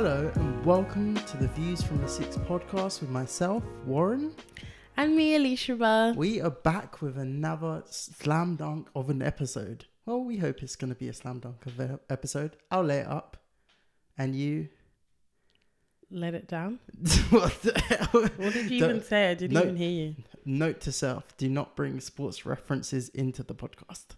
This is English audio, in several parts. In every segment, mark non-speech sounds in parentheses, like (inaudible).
Hello and welcome to the Views from the Six podcast with myself, Warren. And me, Alicia. We are back with another slam dunk of an episode. Well, we hope it's going to be a slam dunk of an episode. I'll lay it up. And you? Let it down. (laughs) what, the hell? What did you Don't- even say? I didn't no. even hear you. Note to self do not bring sports references into the podcast.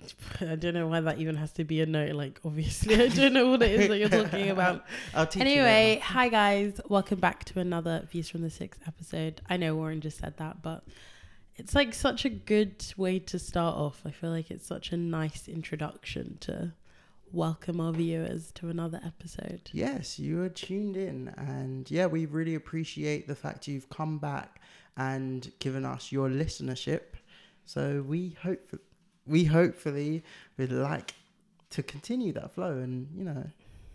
(laughs) I don't know why that even has to be a note. Like, obviously, I don't know what it is that you're talking about. (laughs) I'll teach Anyway, later. hi guys. Welcome back to another Views from the Sixth episode. I know Warren just said that, but it's like such a good way to start off. I feel like it's such a nice introduction to welcome our viewers to another episode. Yes, you are tuned in, and yeah, we really appreciate the fact you've come back and given us your listenership. So we hope we hopefully would like to continue that flow and you know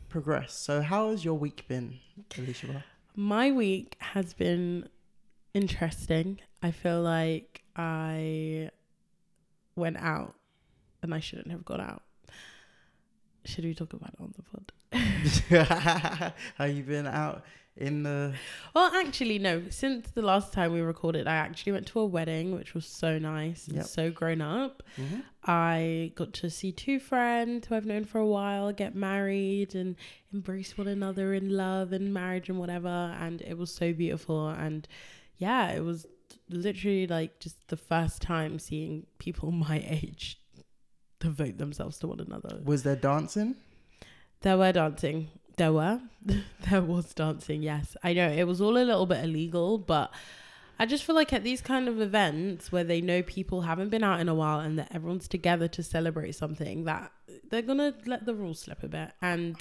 progress. So how has your week been, Alicia? My week has been interesting. I feel like I went out and I shouldn't have gone out. Should we talk about it on the pod? (laughs) How you been out in the? Well, actually, no. Since the last time we recorded, I actually went to a wedding, which was so nice and Yep. so grown up. Mhm. I got to see two friends who I've known for a while get married and embrace one another in love and marriage and whatever. And it was so beautiful. And yeah, it was literally like just the first time seeing people (laughs) my age devote themselves to one another. Was there dancing? There were dancing. There were. (laughs) there was dancing, yes. I know it was all a little bit illegal, but I just feel like at these kind of events where they know people haven't been out in a while and that everyone's together to celebrate something, that they're gonna let the rules slip a bit. And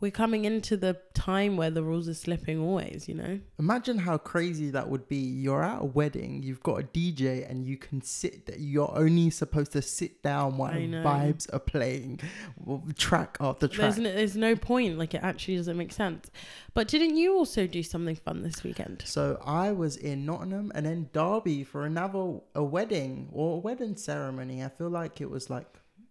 we're coming into the time where the rules are slipping always, you know? Imagine how crazy that would be. You're at a wedding, you've got a DJ, and you can sit there. You're only supposed to sit down while vibes are playing, track after track. There's no, there's no point. Like it actually doesn't make sense. But didn't you also do something fun this weekend? So I was in Nottingham and then Derby for another a wedding or a wedding ceremony. I feel like it was like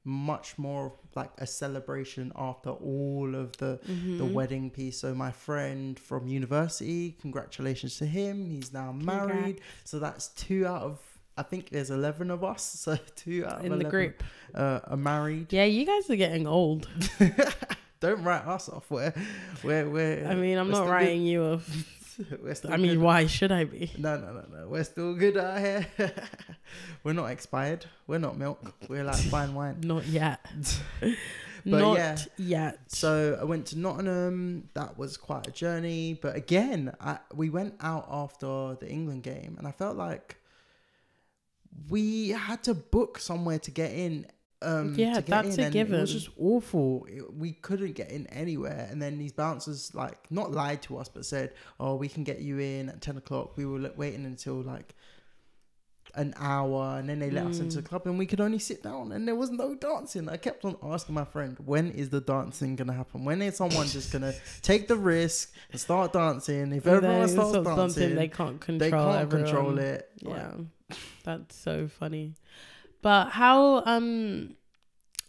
much more like a celebration after all of the the Mm-hmm. wedding piece. So my friend from university, congratulations to him. He's now married. So that's two out of I think there's eleven of us. (laughs) So two out of In the group. uh, are married. Yeah, you guys are getting old. (laughs) Don't write us off. We're we're we're. I mean, I'm not writing you off. (laughs) (laughs) We're still I mean, good. why should I be? No, no, no, no. We're still good out here. (laughs) We're not expired. We're not milk. We're like (laughs) fine wine. Not yet. But not yeah. yet. So I went to Nottingham. That was quite a journey. But again, I, we went out after the England game, and I felt like we had to book somewhere to get in. Um, Yeah, that's in, a and It was just awful. It- we couldn't get in anywhere, and then these bouncers like not lied to us, but said, "Oh, we can get you in at ten o'clock." We were waiting until like an hour, and then they let us into the Mm. club, and we could only sit down, and there was no dancing. I kept on asking my friend, "When is the dancing gonna happen? When is someone just gonna (laughs) take the risk and start dancing? If And everyone starts dancing, they can't control. they can't everyone. control it." Yeah, that's so funny. But how um,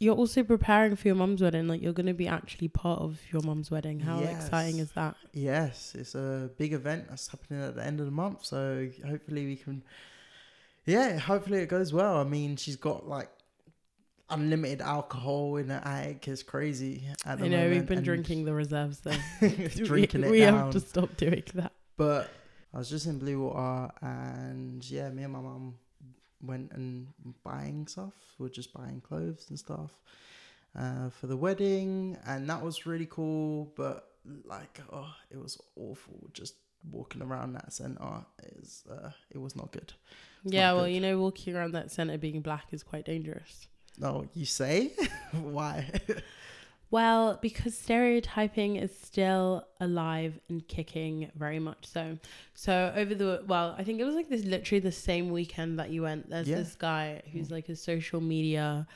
you're also preparing for your mum's wedding. Like you're gonna be actually part of your mum's wedding. How exciting is that? Yes, it's a big event that's happening at the end of the month. So hopefully we can, yeah, hopefully it goes well. I mean, she's got like unlimited alcohol in her attic. It's crazy. At the I know we've been and drinking the reserves though. (laughs) (laughs) drinking we, it we down. have to stop doing that. But I was just in Bluewater, and yeah, me and my mum went and buying stuff. We're just buying clothes and stuff uh, for the wedding, and that was really cool. But like, oh, it was awful just walking around that center. Is uh, it was not good. Yeah, not well, good. you know, walking around that center being black is quite dangerous. No, you say (laughs) why? (laughs) Well, because stereotyping is still alive and kicking very much so. So over the well, I think it was like this literally the same weekend that you went. There's Yeah. this guy who's like a social media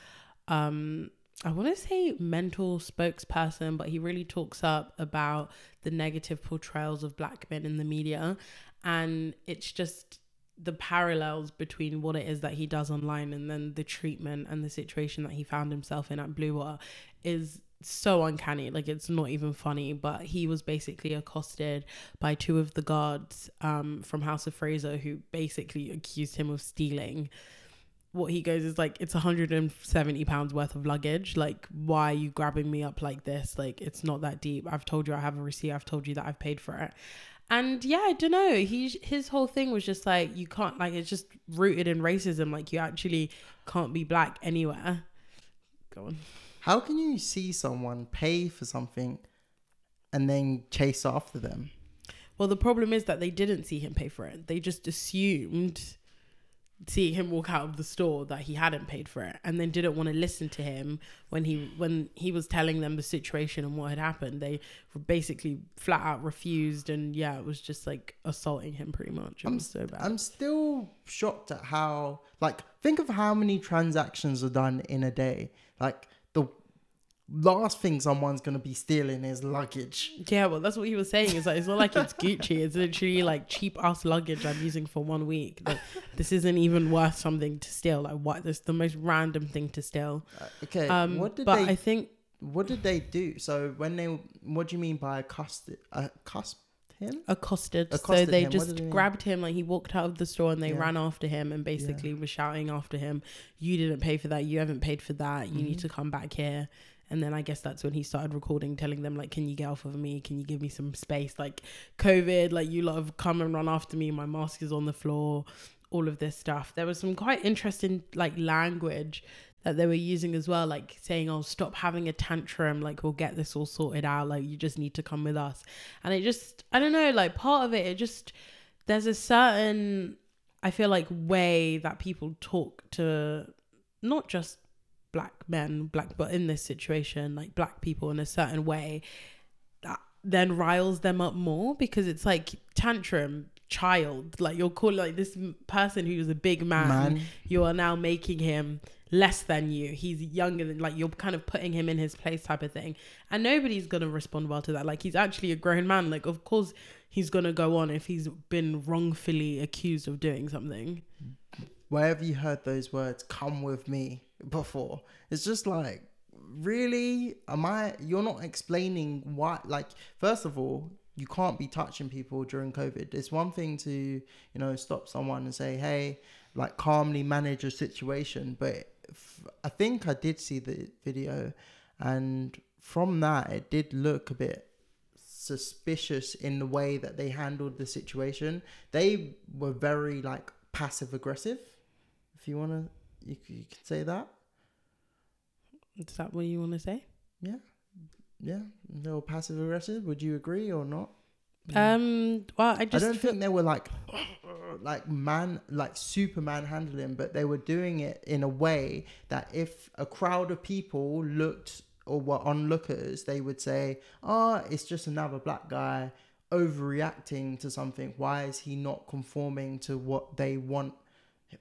um I want to say mental spokesperson, but he really talks up about the negative portrayals of black men in the media and it's just the parallels between what it is that he does online and then the treatment and the situation that he found himself in at Bluewater is so uncanny. Like it's not even funny. But he was basically accosted by two of the guards um, from House of Fraser who basically accused him of stealing. What he goes is like, it's 170 pounds worth of luggage. Like, why are you grabbing me up like this? Like, it's not that deep. I've told you I have a receipt. I've told you that I've paid for it. And yeah, I don't know. He his whole thing was just like you can't like it's just rooted in racism. Like you actually can't be black anywhere. Go on. How can you see someone pay for something and then chase after them? Well, the problem is that they didn't see him pay for it. They just assumed seeing him walk out of the store that he hadn't paid for it and then didn't want to listen to him when he when he was telling them the situation and what had happened they basically flat out refused and yeah it was just like assaulting him pretty much it I'm, so bad I'm still shocked at how like think of how many transactions are done in a day like the last thing someone's gonna be stealing is luggage. Yeah well that's what he was saying. Is like it's not like it's gucci. It's literally like cheap ass luggage i'm using for one week. Like, this isn't even worth something to steal. Like what this the most random thing to steal. Uh, okay um what did but they i think what did they do? So when they what do you mean by a cust a accost him accosted. so they him, just did they mean? grabbed him, like he walked out of the store and they Yeah. ran after him and basically were shouting after him, You didn't pay for that, you haven't paid for that, you need Mhm. to come back here. And then I guess that's when he started recording, telling them, like, can you get off of me? Can you give me some space? Like, COVID, like, you lot have come and run after me. My mask is on the floor, all of this stuff. There was some quite interesting, like, language that they were using as well, like saying, oh, stop having a tantrum. Like, we'll get this all sorted out. Like, you just need to come with us. And it just, I don't know, like, part of it, it just, there's a certain, I feel like, way that people talk to not just black men, black, but in this situation, like black people in a certain way that then riles them up more because it's like tantrum child like you're calling like this person who's a big man, man you are now making him less than you. He's younger than like you're kind of putting him in his place type of thing. And nobody's gonna respond well to that. Like he's actually a grown man. Like of course he's gonna go on if he's been wrongfully accused of doing something. Where have you heard those words come with me before? It's just like really? Am i you're not explaining why like first of all you can't be touching people during covid. It's one thing to you know stop someone and say hey like calmly manage a situation. But f- i think i did see the video and from that it did look a bit suspicious in the way that they handled the situation. They were very like passive aggressive if you want to you, you could say that. Is that what you want to say? Yeah. Yeah. They were passive aggressive. Would you agree or not um well i just. i don't think they were like (sighs) like man like superman handling but they were doing it in a way that if a crowd of people looked or were onlookers they would say oh it's just another black guy overreacting to something why is he not conforming to what they want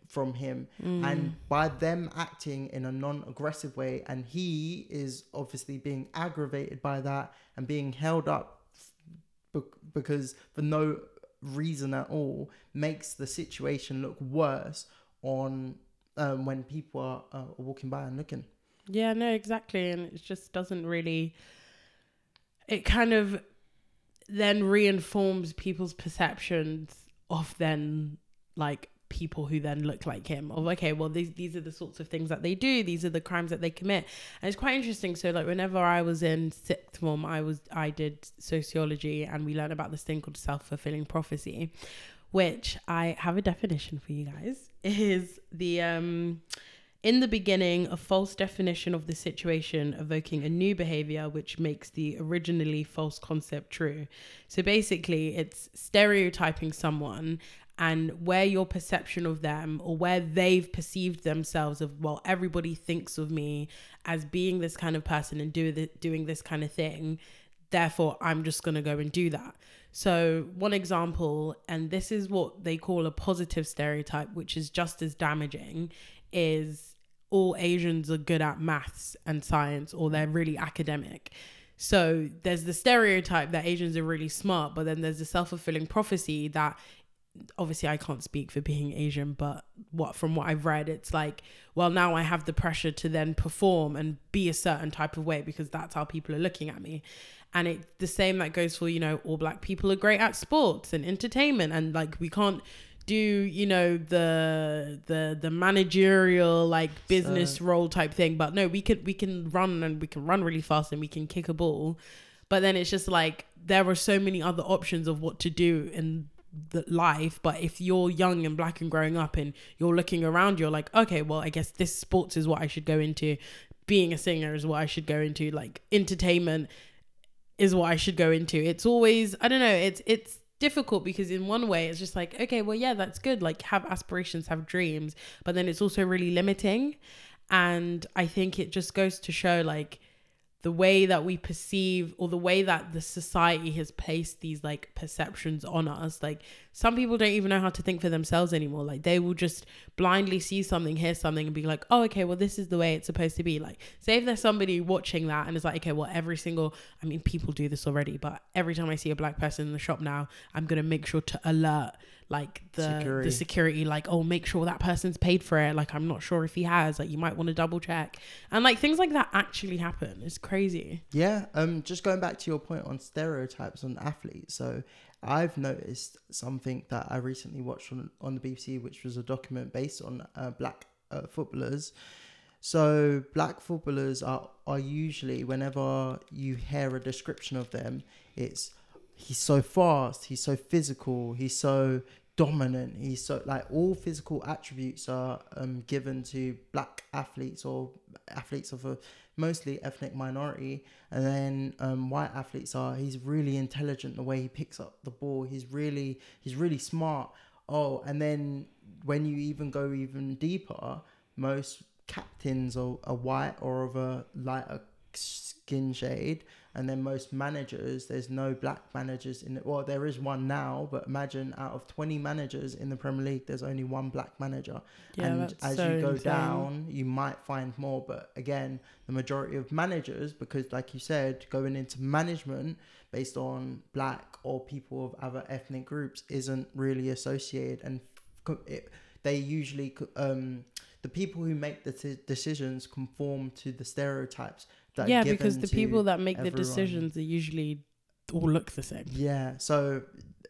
from him Mm. and by them acting in a non-aggressive way and he is obviously being aggravated by that and being held up because for no reason at all makes the situation look worse on um, when people are uh, walking by and looking Yeah, no, exactly. And it just doesn't really, it kind of then reinforms people's perceptions of then like people who then look like him of okay well these these are the sorts of things that they do. These are the crimes that they commit. And it's quite interesting. So like whenever i was in sixth form i was i did sociology and we learned about this thing called self-fulfilling prophecy which i have a definition for you guys. (laughs) Is the um in the beginning, a false definition of the situation evoking a new behavior which makes the originally false concept true. So basically, it's stereotyping someone and where your perception of them or where they've perceived themselves of, well, everybody thinks of me as being this kind of person and do the, doing this kind of thing. Therefore, I'm just going to go and do that. So, one example, and this is what they call a positive stereotype, which is just as damaging, is all Asians are good at maths and science or they're really academic. So there's the stereotype that Asians are really smart, but then there's the self fulfilling prophecy that obviously I can't speak for being Asian, but what from what I've read, it's like, well, now I have the pressure to then perform and be a certain type of way because that's how people are looking at me. And it the same that goes for, you know, all black people are great at sports and entertainment and like we can't do, you know, the the the managerial like business So- role type thing. But no, we can we can run and we can run really fast and we can kick a ball. But then it's just like there are so many other options of what to do in the life. But if you're young and black and growing up and you're looking around, you're like, okay, well, I guess this sports is what I should go into. Being a singer is what I should go into. Like entertainment is what I should go into. It's always I don't know, it's it's difficult because in one way it's just like, okay, well yeah, that's good. Like have aspirations, have dreams, but then it's also really limiting. And I think it just goes to show like the way that we perceive or the way that the society has placed these like perceptions on us like some people don't even know how to think for themselves anymore. Like they will just blindly see something hear something and be like oh okay well this is the way it's supposed to be. Like say if there's somebody watching that and it's like okay well every single i mean people do this already but every time i see a black person in the shop now i'm going to make sure to alert like the Security. the security. like oh make sure that person's paid for it. Like i'm not sure if he has. Like you might want to double check. And like things like that actually happen. It's crazy. Yeah, um, just going back to your point on stereotypes on athletes. So I've noticed something that I recently watched on, on the BBC, which was a document based on uh, black uh, footballers. So black footballers are are usually whenever you hear a description of them, it's he's so fast, he's so physical, he's so dominant, he's so like all physical attributes are um, given to black athletes or athletes of a mostly ethnic minority. And then um, white athletes are he's really intelligent the way he picks up the ball. He's really he's really smart. Oh and then when you even go even deeper most captains are, are white or of a lighter skin shade and then most managers there's no black managers in it well there is one now but imagine out of 20 managers in the premier league there's only one black manager yeah and that's as so you go insane. down you might find more but again the majority of managers because like you said going into management based on black or people of other ethnic groups isn't really associated and it, they usually um the people who make the t- decisions conform to the stereotypes that yeah because the people that make the decisions are usually all look the same. Yeah so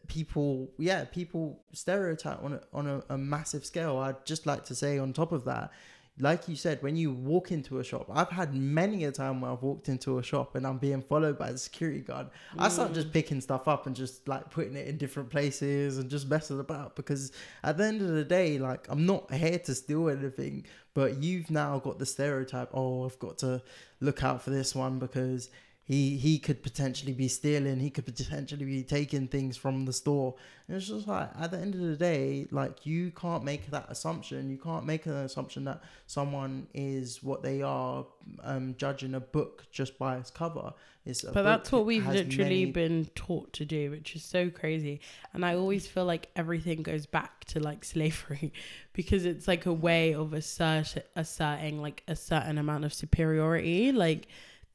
people yeah people stereotype on a, on a, a massive scale. I'd just like to say on top of that like you said when you walk into a shop i've had many a time where i've walked into a shop and i'm being followed by the security guard. I start just mm. picking stuff up and just like putting it in different places and just messing about because at the end of the day like i'm not here to steal anything but you've now got the stereotype oh i've got to look out for this one because he he could potentially be stealing he could potentially be taking things from the store. And it's just like at the end of the day like you can't make that assumption. You can't make an assumption that someone is what they are um judging a book just by its cover. It's but that's what we've literally many- been taught to do which is so crazy. And i always feel like everything goes back to like (laughs) slavery because it's like a way of assert asserting like a certain amount of superiority like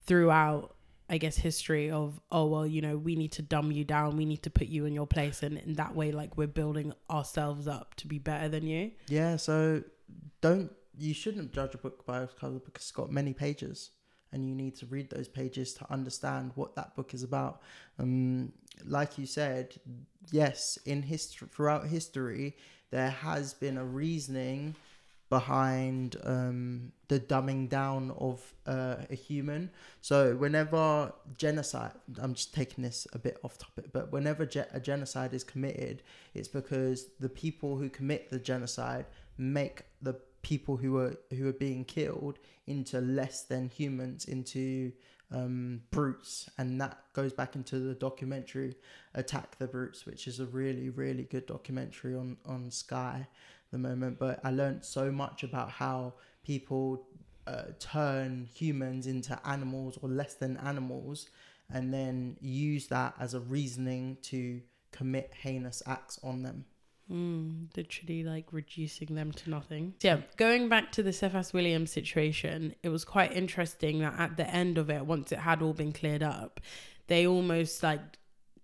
throughout I guess history of oh well you know we need to dumb you down we need to put you in your place and in that way like we're building ourselves up to be better than you Yeah, so don't you shouldn't judge a book by its cover because it's got many pages, and you need to read those pages to understand what that book is about. Um, like you said, yes, in history throughout history, there has been a reasoning behind um, the dumbing down of uh, a human. So whenever genocide, I'm just taking this a bit off topic, but whenever ge- a genocide is committed, it's because the people who commit the genocide make the people who are who are being killed into less than humans, into um, brutes, and that goes back into the documentary "Attack the Brutes," which is a really really good documentary on on Sky the moment. But I learned so much about how people uh, turn humans into animals or less than animals, and then use that as a reasoning to commit heinous acts on them. Mm, literally like reducing them to nothing. So, yeah, going back to the Cephas Williams situation, it was quite interesting that at the end of it, once it had all been cleared up, they almost like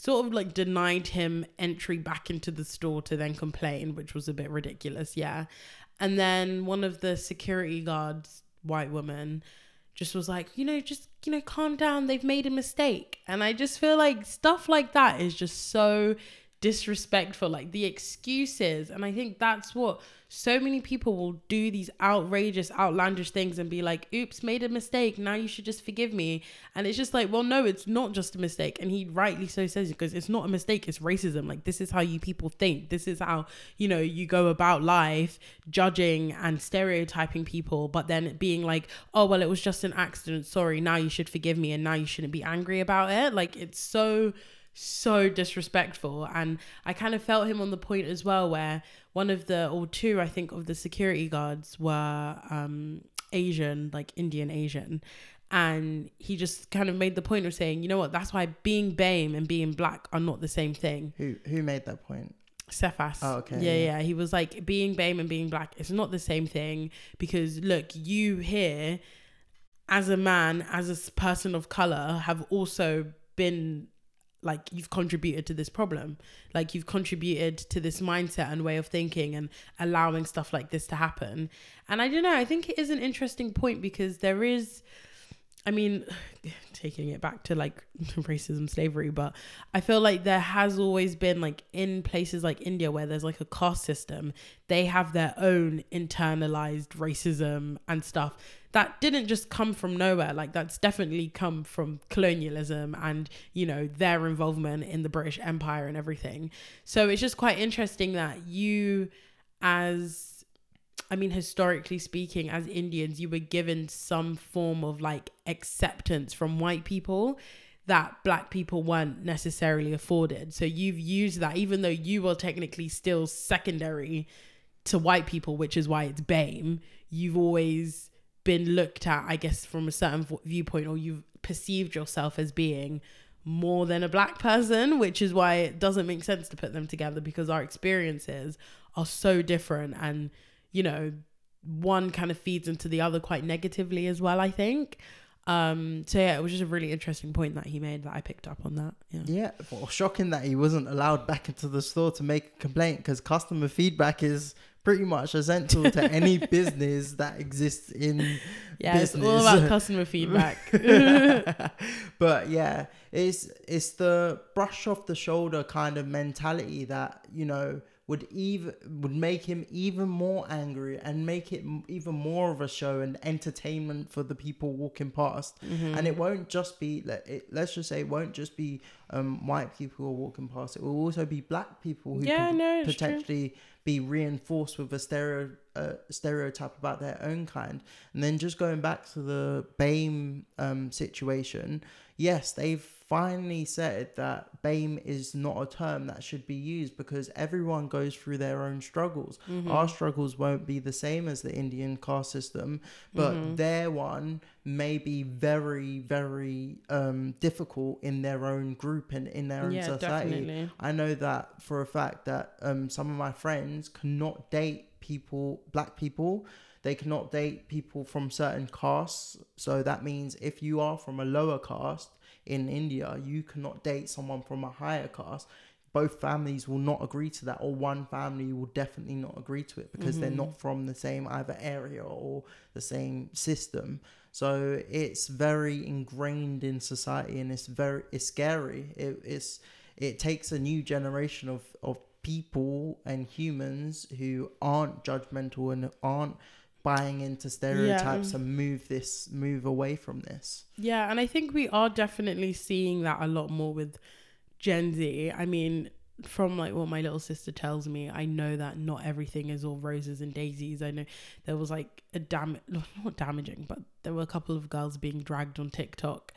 sort of like denied him entry back into the store to then complain, which was a bit ridiculous. Yeah. And then one of the security guards, white woman, just was like, you know, just, you know, calm down. They've made a mistake. And I just feel like stuff like that is just so disrespectful, like the excuses. And I think that's what so many people will do these outrageous, outlandish things and be like, oops, made a mistake. Now you should just forgive me. And it's just like, well, no, it's not just a mistake. And he rightly so says it because it's not a mistake, it's racism. Like, this is how you people think. This is how, you know, you go about life judging and stereotyping people, but then being like, oh, well, it was just an accident. Sorry. Now you should forgive me. And now you shouldn't be angry about it. Like, it's so so disrespectful. And I kind of felt him on the point as well, where one of the, or two, I think, of the security guards were um, Asian, like Indian Asian. And he just kind of made the point of saying, you know what, that's why being BAME and being black are not the same thing. Who who made that point? Cephas. Oh, okay, Yeah, yeah. He was like, being BAME and being black, it's not the same thing because look, you here as a man, as a person of color, have also been like you've contributed to this problem. Like you've contributed to this mindset and way of thinking and allowing stuff like this to happen. And I don't know, I think it is an interesting point because there is I mean, (sighs) taking it back to like (laughs) racism, slavery, but I feel like there has always been like in places like India where there's like a caste system, they have their own internalized racism and stuff that didn't just come from nowhere. Like that's definitely come from colonialism and, you know, their involvement in the British Empire and everything. So it's just quite interesting that you as I mean, historically speaking, as Indians, you were given some form of like acceptance from white people that black people weren't necessarily afforded. So you've used that, even though you were technically still secondary to white people, which is why it's BAME, you've always been looked at, I guess, from a certain viewpoint, or you've perceived yourself as being more than a black person, which is why it doesn't make sense to put them together because our experiences are so different and you know one kind of feeds into the other quite negatively as well i think. Um so yeah it was just a really interesting point that he made that i picked up on that yeah. Yeah, well, shocking that he wasn't allowed back into the store to make a complaint because customer feedback is pretty much essential to any (laughs) business that exists in yeah it's all about (laughs) customer feedback. (laughs) But yeah, it's it's the brush off the shoulder kind of mentality that you know would even would make him even more angry and make it even more of a show and entertainment for the people walking past. Mm-hmm. And it won't just be let it, let's just say it won't just be um, white people who are walking past. It will also be black people who Yeah, can no, it's true. potentially be reinforced with a stereo uh, stereotype about their own kind. And then just going back to the BAME um, situation, yes, they've finally said that BAME is not a term that should be used because everyone goes through their own struggles. Mm-hmm. Our struggles won't be the same as the Indian caste system, but Mm-hmm. their one may be very, very um, difficult in their own group and in their own yeah society. definitely I know that for a fact that um, some of my friends cannot date people, black people. They cannot date people from certain castes. So that means if you are from a lower caste in India, you cannot date someone from a higher caste. Both families will not agree to that, or one family will definitely not agree to it because they're mm-hmm. not from the same either area or the same system. So it's very ingrained in society, and it's very it's scary. It, it's it takes a new generation of of people and humans who aren't judgmental and aren't buying into stereotypes and move this move away from this. Yeah, and I think we are definitely seeing that a lot more with Gen Z. I mean, from like what my little sister tells me, I know that not everything is all roses and daisies. I know there was like a dam (laughs) not damaging, but there were a couple of girls being dragged on TikTok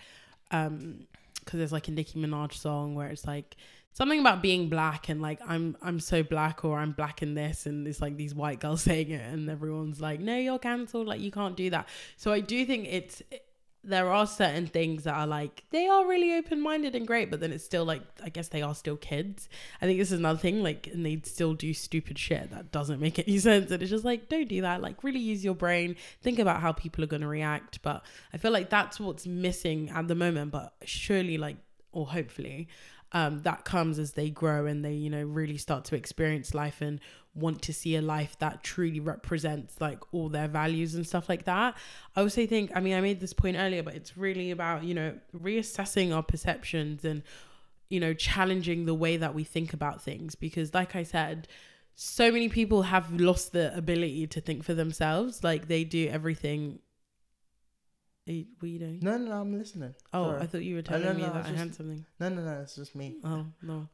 um because there's like a Nicki Minaj song where it's like something about being black and like I'm I'm so black or I'm black in this and it's like these white girls (laughs) saying it and everyone's like no you're cancelled. Like you can't do that. So I do think it's there are certain things that are like they are really open-minded and great but then it's still like I guess they are still kids. I think this is another thing like and they still do stupid shit that doesn't make (laughs) any sense and it's just like don't do that. Like really use your brain. Think about how people are going to react. But I feel like that's what's missing at the moment but surely like or hopefully um, that comes as they grow and they you know really start to experience life and want to see a life that truly represents like all their values and stuff like that. I also think i mean i made this point earlier but it's really about you know reassessing our perceptions and you know challenging the way that we think about things because like i said so many people have lost the ability to think for themselves. Like they do everything you, what are you doing? No, no, no, I'm listening. Oh, Sorry. I thought you were Oh, no, telling me no, I that I just- had something. No, no, no, it's just me. Oh no.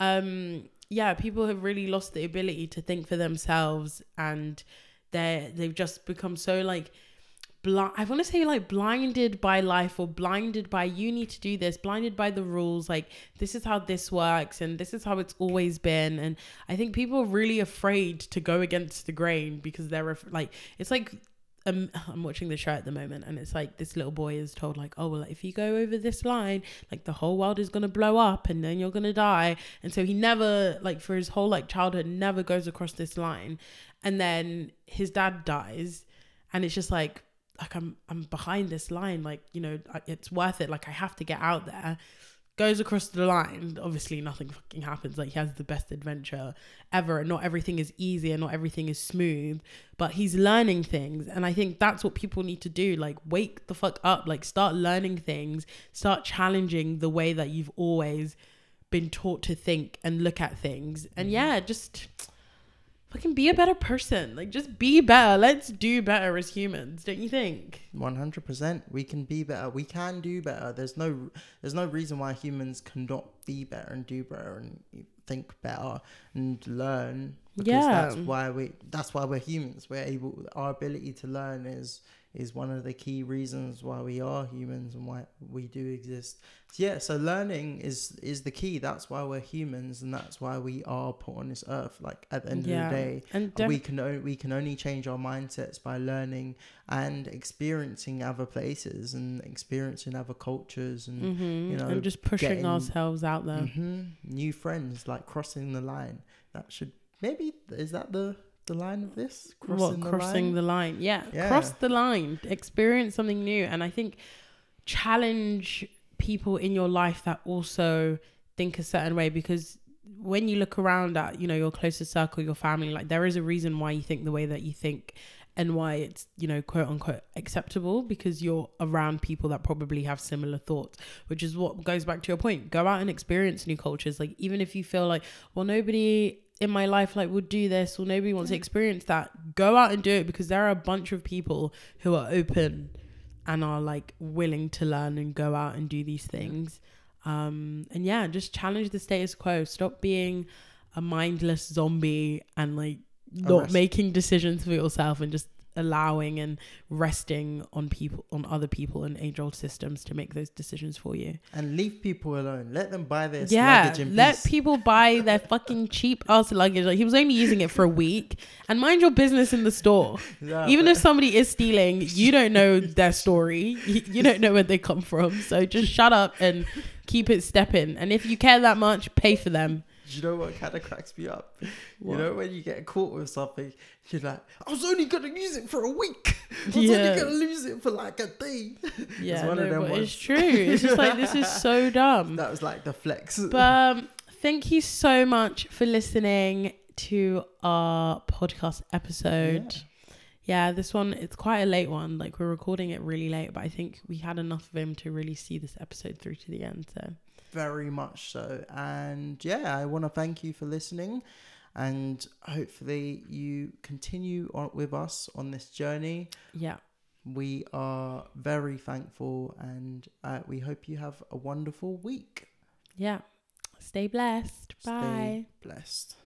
Um yeah, people have really lost the ability to think for themselves and they're they've just become so like blind I want to say like blinded by life or blinded by you need to do this, blinded by the rules like this is how this works and this is how it's always been and I think people are really afraid to go against the grain because they're like it's like um, (sighs) I'm watching the show at the moment, and it's like this little boy is told like, oh well, if you go over this line, like the whole world is gonna blow up, and then you're gonna die. And so he never, like, for his whole like childhood, never goes across this line, and then his dad dies, and it's just like, like I'm I'm behind this line, like you know, it's worth it. Like I have to get out there. Goes across the line. Obviously, nothing fucking happens. Like he has the best adventure ever, and not everything is easy, and not everything is smooth but he's learning things and i think that's what people need to do. Like wake the fuck up. Like start learning things. Start challenging the way that you've always been taught to think and look at things. And mm-hmm. yeah just fucking be a better person like just be better let's do better as humans don't you think One hundred percent. We can be better. We can do better. There's no there's no reason why humans cannot be better and do better and think better and learn. Because Yeah. that's why we that's why we're humans. We're able our ability to learn is is one of the key reasons why we are humans and why we do exist. So yeah, so learning is is the key. That's why we're humans and that's why we are put on this earth. Like at the end yeah of the day, and we can o- we can only change our mindsets by learning and experiencing other places and experiencing other cultures and Mhm. you know, and just pushing getting- ourselves out there mhm, new friends like crossing the line that should maybe is that the the line of this? What crossing line? the line? Yeah, Yeah. cross the line. Experience something new. And i think challenge people in your life that also think a certain way because when you look around at you know your closest circle your family like there is a reason why you think the way that you think and why it's you know quote unquote acceptable because you're around people that probably have similar thoughts which is what goes back to your point. Go out and experience new cultures. Like even if you feel like well nobody in my life like would do this or nobody wants to experience that go out and do it because there are a bunch of people who are open and are like willing to learn and go out and do these things. Um and yeah just challenge the status quo. Stop being a mindless zombie and like not Arrest. making decisions for yourself and just allowing and resting on people on other people and age old systems to make those decisions for you. And leave people alone. Let them buy their yeah luggage in let peace. people buy their fucking cheap ass luggage. Like he was only using it for a week. And mind your business in the store. Yeah, even if somebody is stealing you don't know their story. You, you don't know where they come from. So just shut up and keep it stepping. And if you care that much pay for them you know what kind of cracks me up? What? You know when you get caught with something, you're like, I was only gonna use it for a week. I was Yeah. only gonna lose it for like a day. yeah one no, of them but it's true it's just like this is so (laughs) dumb That was like the flex. but um, thank you so much for listening to our podcast episode yeah. this one it's quite a late one like we're recording it really late but i think we had enough of him to really see this episode through to the end so Very much so. And yeah, I want to thank you for listening. And hopefully, you continue on with us on this journey. yeah We are very thankful and uh, we hope you have a wonderful week. yeah stay blessed bye Stay blessed.